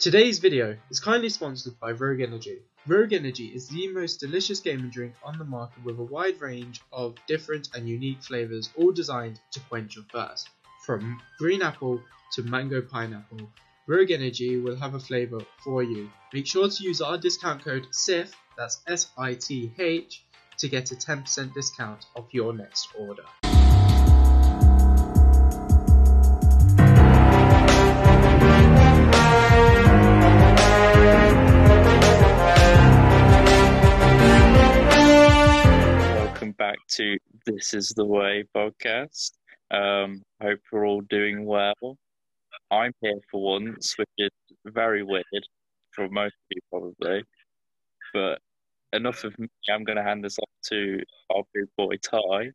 Today's video is kindly sponsored by Rogue Energy. Rogue Energy is the most delicious gaming drink on the market with a wide range of different and unique flavors, all designed to quench your thirst. From green apple to mango pineapple, Rogue Energy will have a flavor for you. Make sure to use our discount code SITH, that's S I T H, to get a 10% discount off your next order. To This Is the Way podcast. Um, hope we're all doing well. I'm here for once, which is very weird for most of you probably. But enough of me. I'm going to hand this off to our big boy Ty.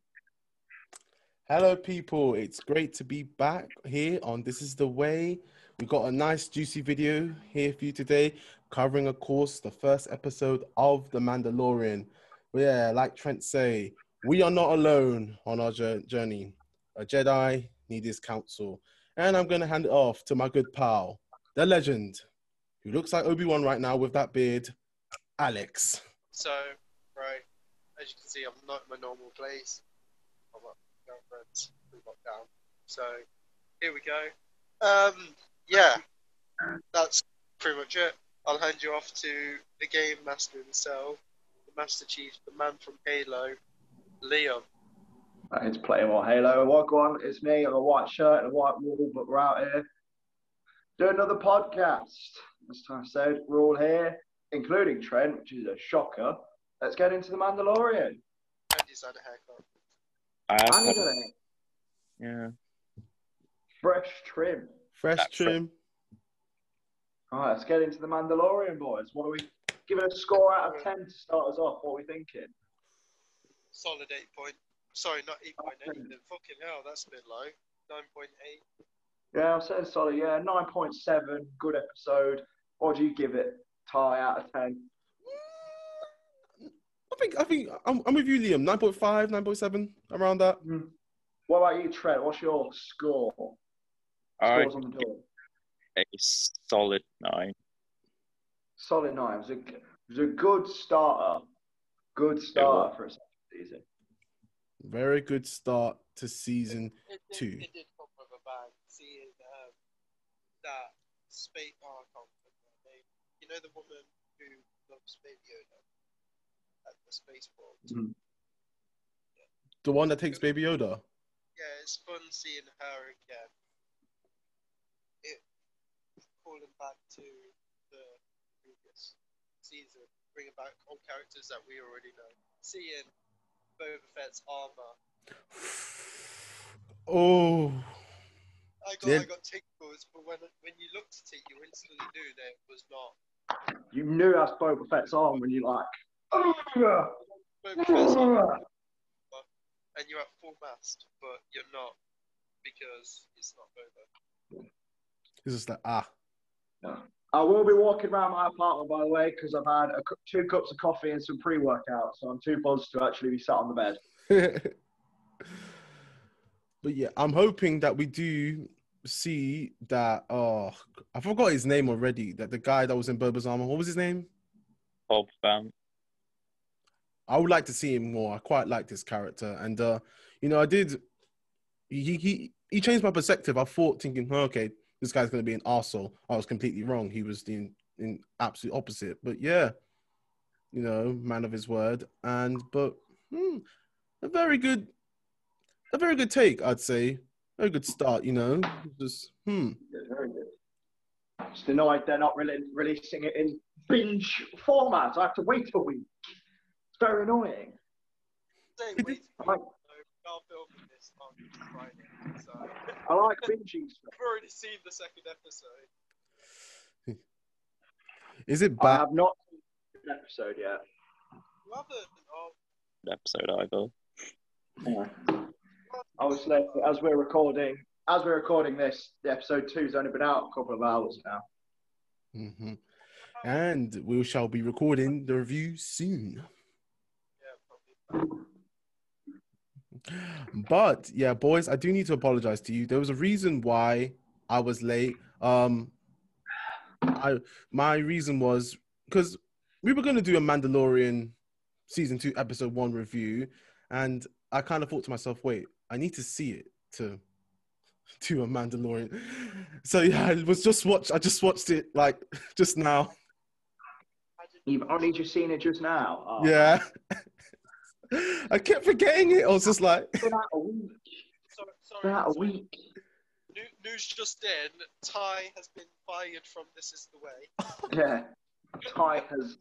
Hello, people. It's great to be back here on This Is the Way. We've got a nice, juicy video here for you today, covering, of course, the first episode of The Mandalorian. Yeah, like Trent say, we are not alone on our journey. A Jedi need his counsel, and I'm going to hand it off to my good pal, the legend, who looks like Obi Wan right now with that beard, Alex. So, right, as you can see, I'm not in my normal place. I'm my girlfriend's. So, here we go. Um, yeah, that's pretty much it. I'll hand you off to the game master himself, the Master Chief, the man from Halo, Liam. It's playing more Halo. What on? It's me in a white shirt and a white wall, but we're out here doing another podcast. As I said, we're all here, including Trent, which is a shocker. Let's get into the Mandalorian. And he's had a haircut. I have had- a yeah. fresh trim. Fresh That's right. trim. All right, let's get into the Mandalorian, boys. What are we giving a score out of 10 to start us off? What are we thinking? Solid 8 point. Sorry, not 8.8. then Fucking hell, that's a bit low. 9.8. Yeah, I'm saying solid. Yeah, 9.7. Good episode. What do you give it, Ty, out of 10? I think I think I'm, I'm with you, Liam. 9.5, 9.7, around that. Hmm. What about you, Trent? What's your score? I Scores on the door. a solid nine. Solid nine. It was a, it was a good starter. Good starter for a second season. Very good start to season It did, two. it did come with a bang. Seeing um, that space. Oh, I can't remember her name. You know the woman who loves Baby Yoda at the spaceport. The one that takes Baby Yoda. Yeah, it's fun seeing her again. It calling back to the previous season, bringing back old characters that we already know. Seeing Boba Fett's armor. Oh, I got, Yeah. I got tingles, but when when you looked at it, you instantly knew that it was not You knew that's Boba Fett's arm when you like. Boba Fett's armor, and you're at full mast, but you're not because it's not Boba. it's just like ah. I will be walking around my apartment, by the way, because I've had a, two cups of coffee and some pre-workout, so I'm too buzzed to actually be sat on the bed. but yeah, I'm hoping that we do see that. Oh, I forgot his name already. That the guy that was in Boba's armor. What was his name? Bob Fam. I would like to see him more. I quite liked his character, and uh, you know, I did. He he he changed my perspective. I thought thinking, "Oh, okay, this guy's going to be an arsehole. I was completely wrong. He was the in absolute opposite. But yeah, you know, man of his word, and but hmm, a very good, a very good take, I'd say. Very good start. You know, just hmm. Yeah, very good. Just annoyed they're not really releasing it in binge format. I have to wait a week. It's very annoying. Same It way. I like, We are this on Friday, so I like binging stuff. I've already seen the second episode. Is it bad? I have not seen an episode yet. You haven't? Oh, episode either. Obviously, as we're recording, as we're recording this, the episode two's only been out a couple of hours now. hmm And we shall be recording the review soon. yeah, probably. But yeah, boys, I do need to apologize to you. There was a reason why I was late. Um, I my reason was because we were going to do a Mandalorian season two episode one review, and I kind of thought to myself, wait, I need to see it to to a Mandalorian. So yeah, I was just watch. I just watched it like just now. You've only just seen it just now. Oh, Yeah. I kept forgetting it. I was just like, It's been out a week. Sorry, It's sorry, been a sorry. week. New- News just in: Ty has been fired from This Is the Way. Yeah. Ty has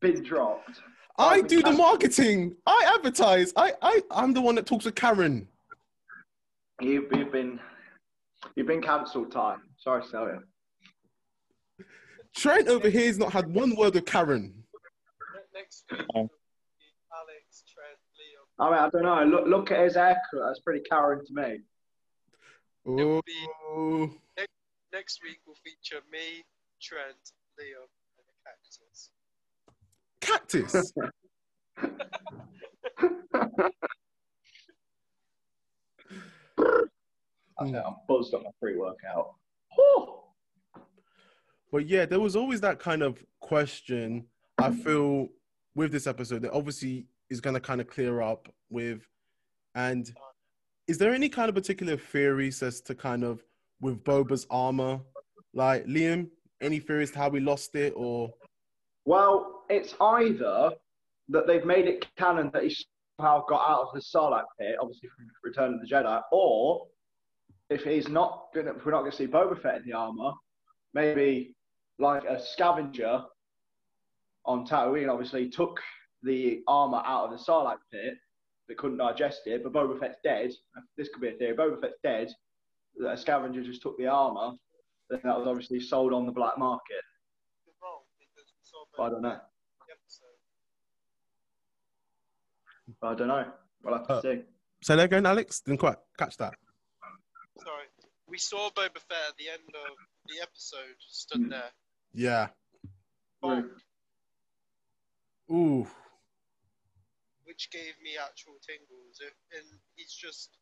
been dropped. I I've do the marketing. I advertise. I, I, I'm the one that talks with Karen. You've, you've been you've been cancelled, Ty. Sorry to tell you. Trent over here has not had one word with Karen. Next week, Oh. will be Alex, Trent, Liam. I mean, I don't know. Look, look at his haircut. That's pretty Karen to me. will be- Oh, Next week will feature me, Trent, Liam, and a cactus. cactus. I think I'm buzzed on my pre-workout. But yeah, there was always that kind of question. I feel with this episode that obviously is going to kind of clear up with. And is there any kind of particular theories as to kind of with Boba's armor? Like Liam, any theories to how we lost it or? Well, it's either that they've made it canon that he somehow got out of the Sarlacc pit, obviously from Return of the Jedi, or if he's not gonna, if we're not to see Boba Fett in the armor, maybe like a scavenger on Tatooine, obviously took the armor out of the Sarlacc pit that couldn't digest it, but Boba Fett's dead. This could be a theory. Boba Fett's dead. A scavenger just took the armor. Then that was obviously sold on the black market. You're wrong because we saw I don't know. the. I don't know. We'll have to Uh, see. Say that again, Alex. Didn't quite catch that. Sorry, we saw Boba Fett at the end of the episode, stood Hmm. there. Yeah. Bonk, Ooh. Which gave me actual tingles. And it's just,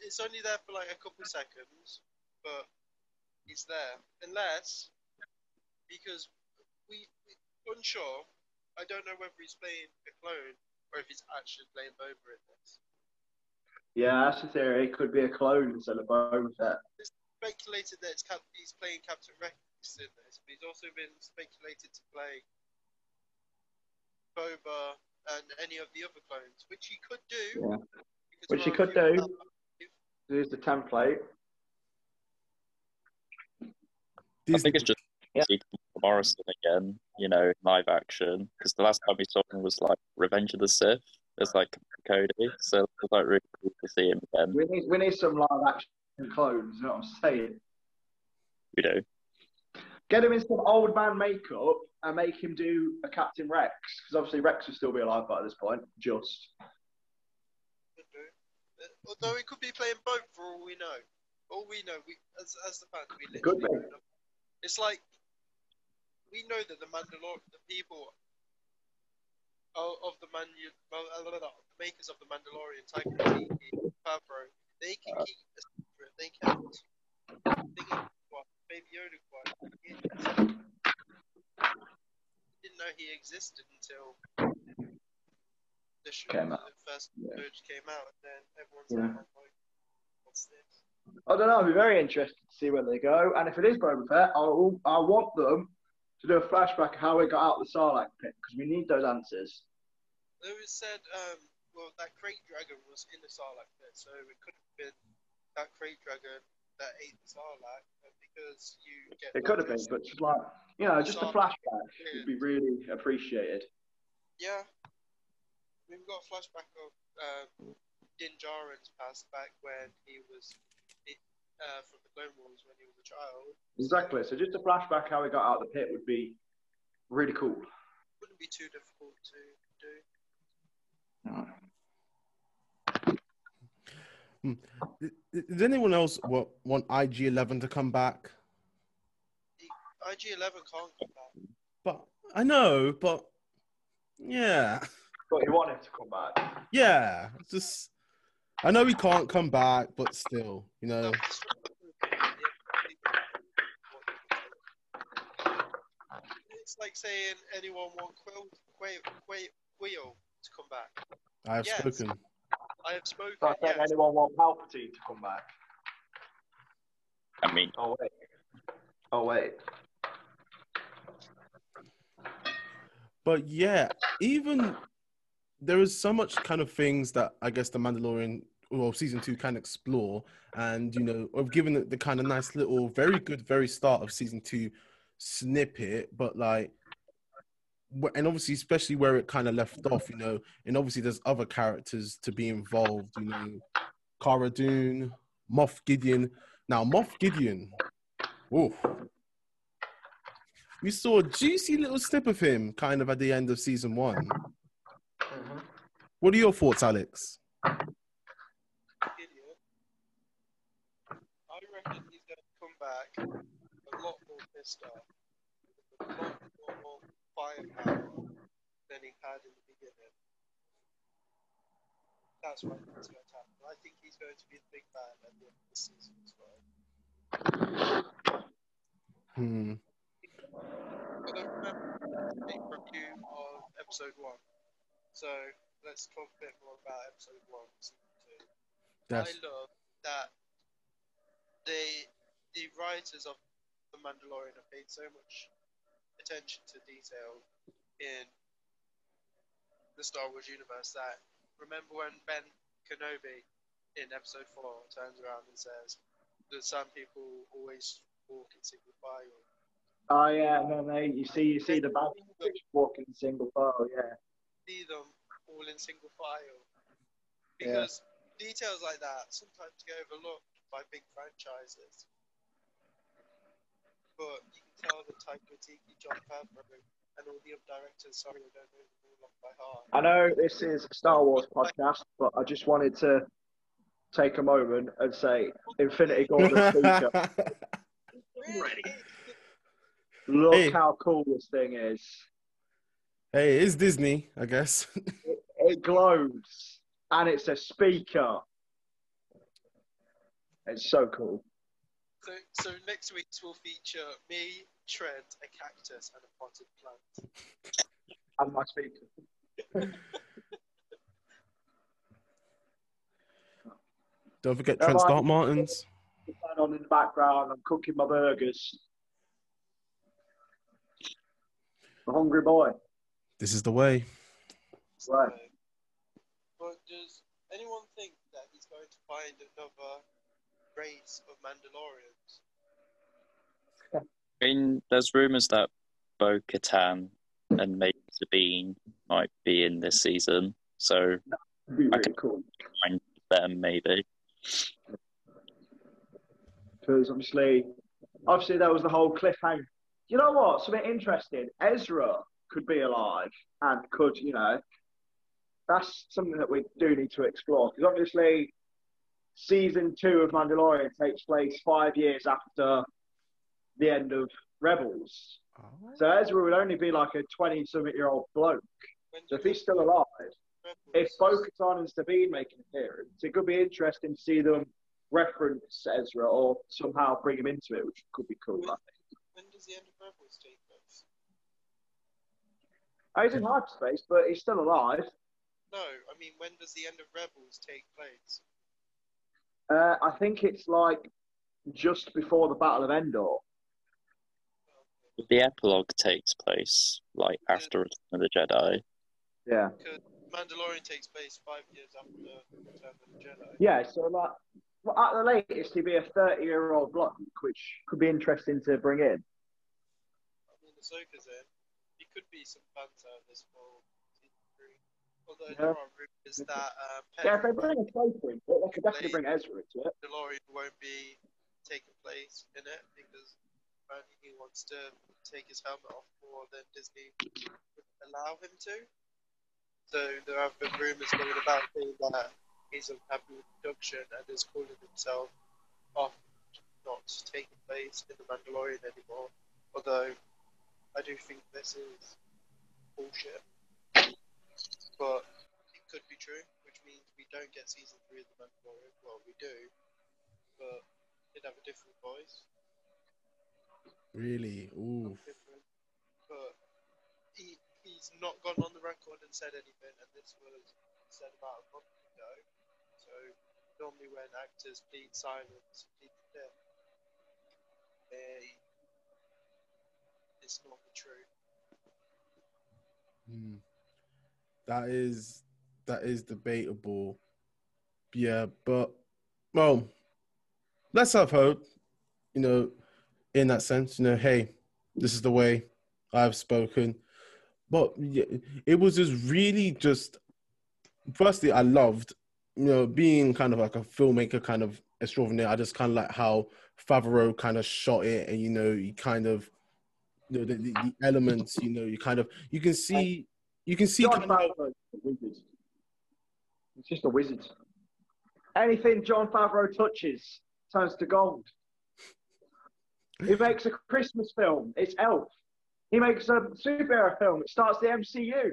it's only there for like a couple seconds, but it's there. Unless, because we, we unsure, I don't know whether he's playing a clone or if he's actually playing Boba in this. Yeah, that's the theory. It could be a clone instead of Boba Fett. Speculated that it's Cap- he's playing Captain Rex in this, but he's also been speculated to play Boba and any of the other clones, which he could do. Yeah. Which he could do. that. Here's the template. I think it's just Yeah. see Morrison again, you know, live action. Because the last time we saw him was like Revenge of the Sith. It's like Cody, so it's like really cool to see him again. We need we need some live action clones. You know what I'm saying? We know, Get him in some old man makeup and make him do a Captain Rex because obviously Rex would still be alive by this point. Just Could Although he could be playing both for all we know. All we know, we as, as the fans, we Could literally be. It's like we know that the Mandalorian, the people of, of the Man, well, the makers of the Mandalorian, Taika Waititi, Favreau, they can Uh. keep a secret. They can. They can Baby Yoda quite. Didn't know he existed until the, show, Came out. the first Yeah. merge came out, and then everyone's Yeah. like, oh, what's this? I don't know. I'd be very interested to see where they go. And if it is Boba Fett, I will, I want them to do a flashback of how we got out of the Sarlacc pit because we need those answers. Was said, um, well, that krayt dragon was in the Sarlacc pit, so it could have been that krayt dragon that ate the Sarlacc, because you get. It could have been, but just like you know, just a Sarlacc- flashback would be really appreciated. Yeah. We've got a flashback of um, Din Djarin's past back when he was it, uh, from the Clone Wars when he was a child. Exactly. So just a flashback how he got out of the pit would be really cool. Wouldn't be too difficult to do. Does anyone else wa- want IG11 to come back? IG 11 can't come back. But I know, but yeah, But you want him to come back. yeah. Just I know he can't come back, but still, you know. It's- it's like saying anyone want Kuiil, Kuiil, Kuiil, Kuiil to come back. I have Yes. spoken. I have spoken. It's like saying yes. anyone want Palpatine to come back. I mean, Oh wait. Oh wait. But yeah, even there is so much kind of things that I guess the Mandalorian well season two can explore, and you know, I've given it the kind of nice little, very good, very start of season two snippet, but like. And obviously, especially where it kind of left off, you know, and obviously there's other characters to be involved, you know, Cara Dune, Moff Gideon. Now, Moff Gideon, oof, we saw a juicy little snip of him kind of at the end of season one. What are your thoughts, Alex? I reckon he's going to come back a lot more pissed off, a lot more firepower than he had in the beginning. That's I think going to happen. I think he's going to be the big bad at the end of the season as well. Hmm. I remember a big review of episode one. So let's talk a bit more about episode one, season two. Yes. I love that they, the writers of The Mandalorian have paid so much attention to detail in the Star Wars universe that remember when Ben Kenobi in episode 4 turns around and says that some people always walk in single file. Oh yeah, and then they, you see, you see the bad bitch walking single file. Yeah. see them all in single file. Because details like that sometimes get overlooked by big franchises. But you can tell that Taika Waititi, Jon Favreau, and all the other directors, sorry, I don't know them all off by heart. I know this is a Star Wars podcast, but I just wanted to take a moment and say Infinity Gauntlet feature. Really? Look Hey. how cool this thing is. hey, it's Disney, I guess. It glows and it's a speaker. It's so cool. So, so next week's will feature me, Trent, a cactus, and a potted plant. And my speaker. Don't forget Come Trent on. Stark Martins. On in the background, I'm cooking my burgers. The hungry boy. This is the way. Right. But does anyone think that he's going to find another race of Mandalorians? I mean, there's rumors that Bo Katan and maybe Sabine might be in this season, so It'd be I really can- cool. them maybe. Because obviously, obviously there was the whole cliffhanger. You know what? Something interesting. Ezra could be alive and could, you know, that's something that we do need to explore. Because obviously, season two of Mandalorian takes place five years after the end of Rebels. Oh. So Ezra would only be like a 20 something year old bloke. So if he's still alive, if Rebels- Bo-Katan and Sabine make an appearance, it could be interesting to see them reference Ezra or somehow bring him into it, which could be cool. I think. When does the end of Rebels take place? Oh, he's in hyperspace, but he's still alive. No, I mean when does the end of Rebels take place? Uh, I think it's like just before the Battle of Endor. The epilogue takes place like after Return of the Jedi. Yeah. Mandalorian takes place five years after Return of the Jedi. Yeah, so like, well, at the latest, he'd be a 30 year old bloke, which could be interesting to bring in. I mean, Ahsoka's in. It could be some banter this fall season three. Although Yeah. there are rumors that um, Yeah, if they bring a into it, they could definitely bring Ezra into it. The Mandalorian won't be taking place in it because apparently he wants to take his helmet off more than Disney would allow him to. So there have been rumors going about saying that he's unhappy with production and is calling himself off not taking place in the Mandalorian anymore. Although I do think this is bullshit. But it could be true, which means we don't get season three of the Mandalorian. Well, we do, but it'd have a different voice. Really? Ooh. But not gone on the record and said anything, and this was said about a month ago. So normally when actors plead silence, plead the fifth, they it's not the truth. Hmm. That is that is debatable. Yeah, but well, let's have hope. You know, in that sense, you know, hey, this is the way I've spoken. But yeah, it was just really just. Firstly, I loved, you know, being kind of like a filmmaker, kind of extraordinary. I just kind of like how Favreau kind of shot it, and you know, he kind of, you know, the, the, the elements. You know, you kind of you can see, you can see Jon kind of how wizard. He's just a wizard. Anything Jon Favreau touches turns to gold. He makes a Christmas film. It's Elf. He makes a superhero film. It starts the MCU.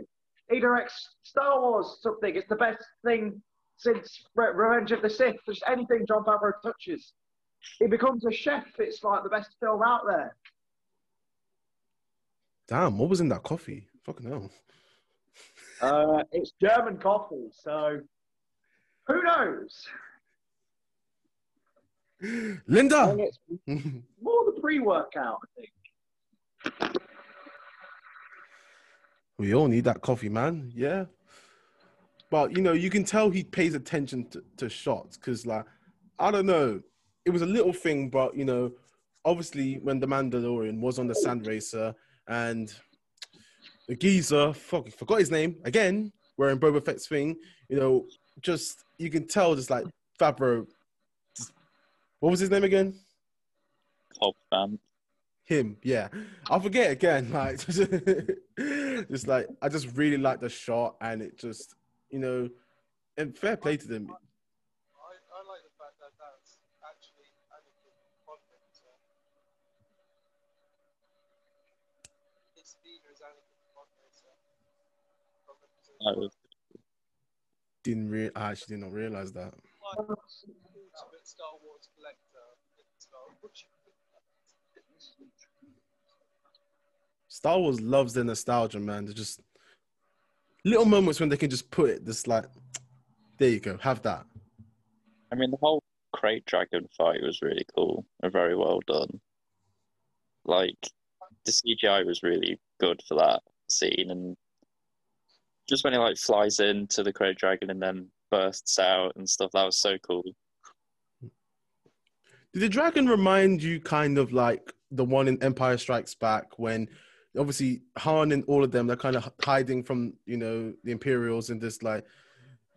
He directs Star Wars something. It's the best thing since Re- Revenge of the Sith. Just anything Jon Favreau touches. He becomes a chef. It's like the best film out there. Damn, what was in that coffee? Fucking hell. Uh, it's German coffee, so who knows? Linda! more the pre-workout, I think. we all need that coffee, man. Yeah. But, you know, you can tell he pays attention to, to shots because, like, I don't know. It was a little thing, but, you know, obviously when the Mandalorian was on the sand racer and the geezer, fuck, I forgot his name again, wearing Boba Fett's thing, you know, just, you can tell just like Favreau. just- what was his name again? Cobb Vanth. Him, yeah. I'll forget again. Like, just like I just really like the shot, and it just, you know, and fair play to them. I, I like the fact that that's actually Anakin Podracer. His leader is Anakin Podracer. From the No, Didn't re- I actually did not realize that. Star Wars loves their nostalgia, man. They're just little moments when they can just put it, just like, there you go, have that. I mean the whole krayt dragon fight was really cool and very well done. Like the CGI was really good for that scene, and just when he like flies into the krayt dragon and then bursts out and stuff, that was so cool. Did the dragon remind you kind of like the one in Empire Strikes Back when obviously Han and all of them they're kind of hiding from you know the Imperials and this like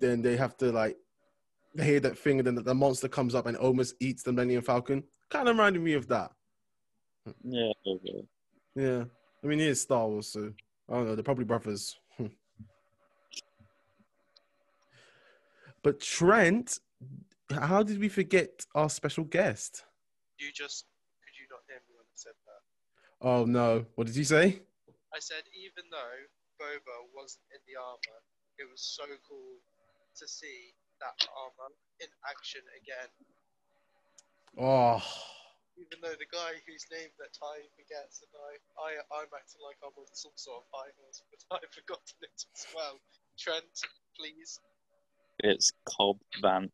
then they have to like they hear that thing and then the monster comes up and almost eats the Millennium Falcon. Kind of reminded me of that. Yeah, yeah. Yeah, I mean it is Star Wars, so I don't know. They're probably brothers. But Trent, how did we forget our special guest? You just could you not hear me when I said that? Oh no, what did you say? I said even though Boba wasn't in the armor, it was so cool to see that armor in action again. Oh, Even though the guy whose name that Ty forgets and I, I I'm acting like I'm on some sort of high horse, but I've forgotten it as well. Trent, please. It's Cobb Van.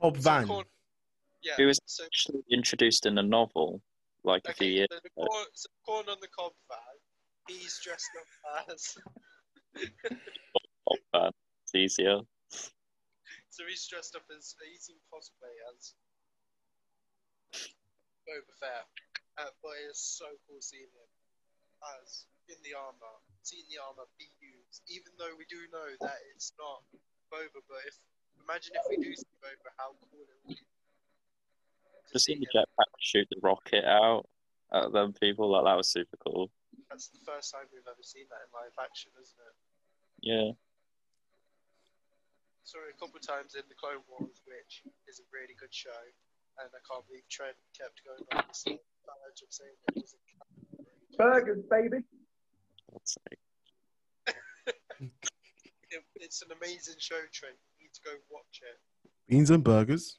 Cobb So Van. corn- yeah. He was so actually introduced in a novel like a few okay. years So the ago. corn, so corn on the cob van. He's dressed up as. Cobb Van. It's easier. So he's dressed up as he's in cosplay as Boba Fett, uh, but it's so cool seeing him as in the armor, seeing the armor be used, even though we do know that it's not Boba. But if imagine if we do see Boba, how cool it would be. Just see seeing the jetpack shoot the rocket out at them people, like that was super cool. That's the first time we've ever seen that in live action, isn't it? Yeah. Saw it a couple of times in the Clone Wars, which is a really good show, and I can't believe Trent kept going on this verge of saying it was a Burgers, baby. God's sake. It, it's an amazing show, Trent. You need to go watch it. Beans and burgers.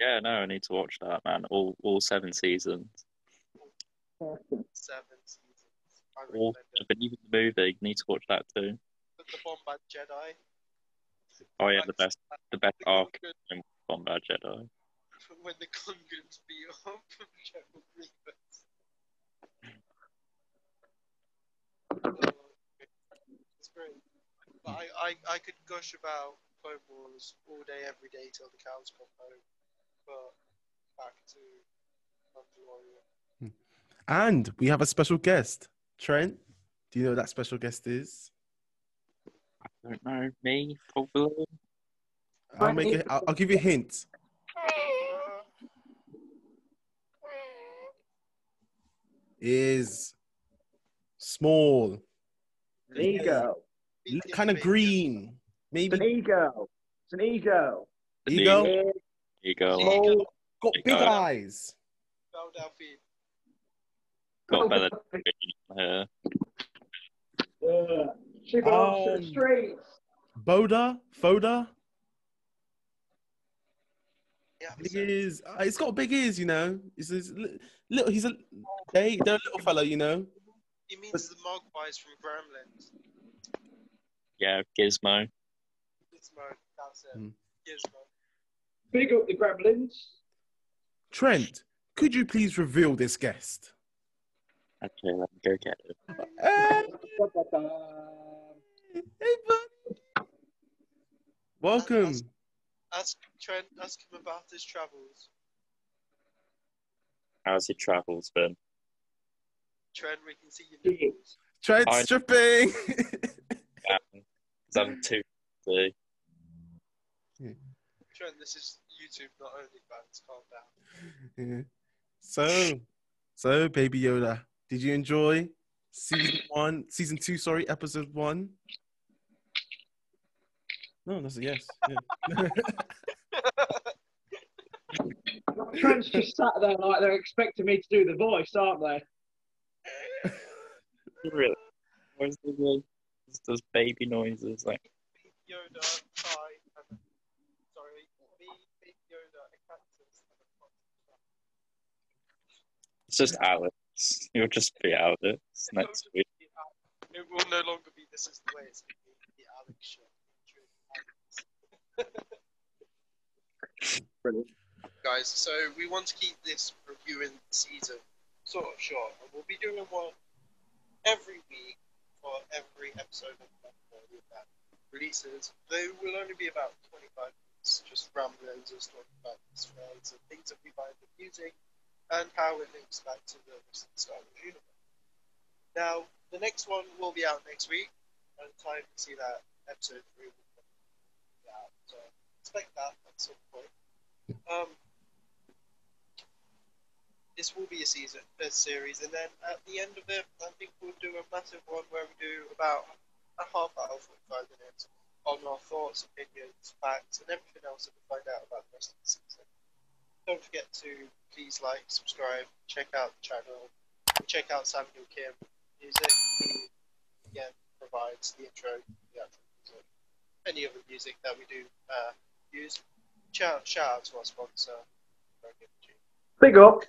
Yeah, no, I need to watch that, man. All all seven seasons. Seven seasons. I Or recommend but even the movie, you need to watch that too. The, the Bombad Jedi. Oh yeah, the best, the best The arc Gungan- in Bombad Jedi. when the Gungans beat up General Grievous. It's great. But I, I, I could gush about Clone Wars all day, every day till the cows come home. But back to Mandalorian. Hmm. And we have a special guest. Trent, do you know who that special guest is? I don't know, me probably. I'll make it. I'll, I'll give you a hint. Is small, An ego. Kind of green, Maybe It's an maybe ego. It's an ego. The ego. There you go. Got Big big eye. eyes. Bow. Got better hair. Yeah. She belongs to Um, the streets. Boda, Foda. Yeah, big ears. Uh, it's got big ears, you know. He's, he's li- little. He's a. They, they're a little fella, you know. he means the Mogwais from Gremlins. Yeah, Gizmo. Gizmo, that's it. Hmm. Gizmo. Big up the gremlins. Trent, could you please reveal this guest? Okay, let me go get it. Hey, hey, buddy. Welcome. Ask Trent, ask him about his travels. How's your travels been? Trent, we can see your Yeah. nipples. Trent I- stripping. Because I'm too busy. Trent, this is YouTube, not OnlyFans. Calm down. Yeah. So, so baby Yoda, did you enjoy season one, season two? Sorry, episode one. No, that's a yes. Yeah. Trent's just sat there like they're expecting me to do the voice, aren't they? Really? Where's the voice? It's those baby noises? Like, Yoda, Kai, and sorry, me, Big Yoda, a cactus, and it's just Alex. You'll just be Alex next week. It will no longer be This Is the Way, it's going to be the Alex Show. Brilliant. Guys, so we want to keep this reviewing the season sort of short, and we'll be doing one every week for every episode of Mandalorian that releases. They will only be about 25 minutes, just rambling, just talking about the threads and things that we find amusing and how it links back to the rest of the Star Wars universe. Now, the next one will be out next week, and time to see that episode 3 will be out. So expect that at some point. Um, this will be a season, a series, and then at the end of it, I think we'll do a massive one where we do about a half hour, 45 minutes on our thoughts, opinions, facts, and everything else that we find out about the rest of the season. Don't forget to please like, subscribe, check out the channel, check out Samuel Kim music. He again provides the intro, the actual music, any other music that we do uh, use. Shout, shout out to our sponsor. Big up.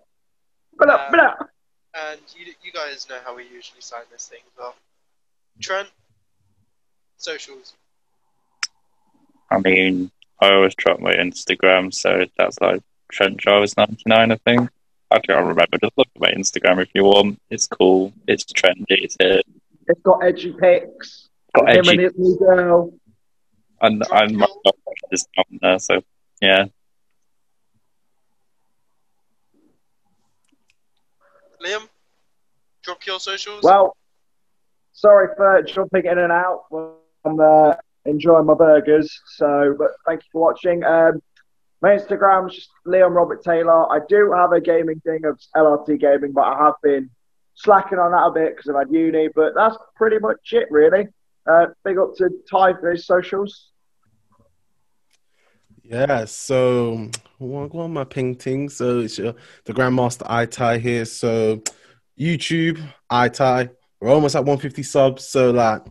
But up, Um, but. And you, you guys know how we usually sign this thing as well. Trent, socials. I mean, I always drop my Instagram, so that's like Trent Jarvis ninety nine, I think. I can't remember. Just look at my Instagram if you want. It's cool. It's trendy. It's it. It's got edgy pics. Got Him and edgy, his new girl. and and my is on there. So yeah, Liam, drop your socials. Well, sorry for jumping in and out. I'm uh, enjoying my burgers. So, but thank you for watching. Um, my Instagram's just Liam Robert Taylor. I do have a gaming thing of LRT Gaming, but I have been slacking on that a bit because I've had uni. But that's pretty much it, really. Uh, big up to Ty for his socials. Yeah, so what, what am I painting? So it's uh, the Grandmaster iTie here. So YouTube, iTie. We're almost at 150 subs. So like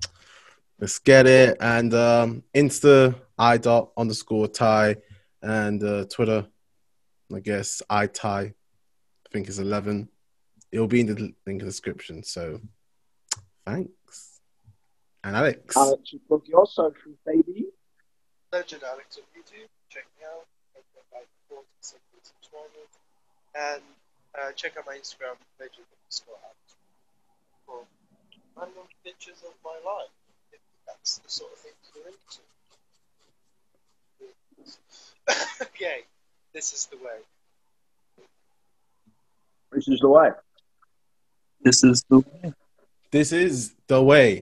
let's get it. And um Insta idot underscore tie and uh Twitter, I guess iTie. I think is 11. It'll be in the link in the description. So Thanks. And Alex. Alex, you plug your socials, baby. Legend Alex on YouTube. Check me out. I've got like 40 something subscribers. And uh, check out my Instagram, legend underscore Alex. For random pictures of my life. If that's the sort of thing you're into. okay, this is the way. This is the way. This is the way. This is the way.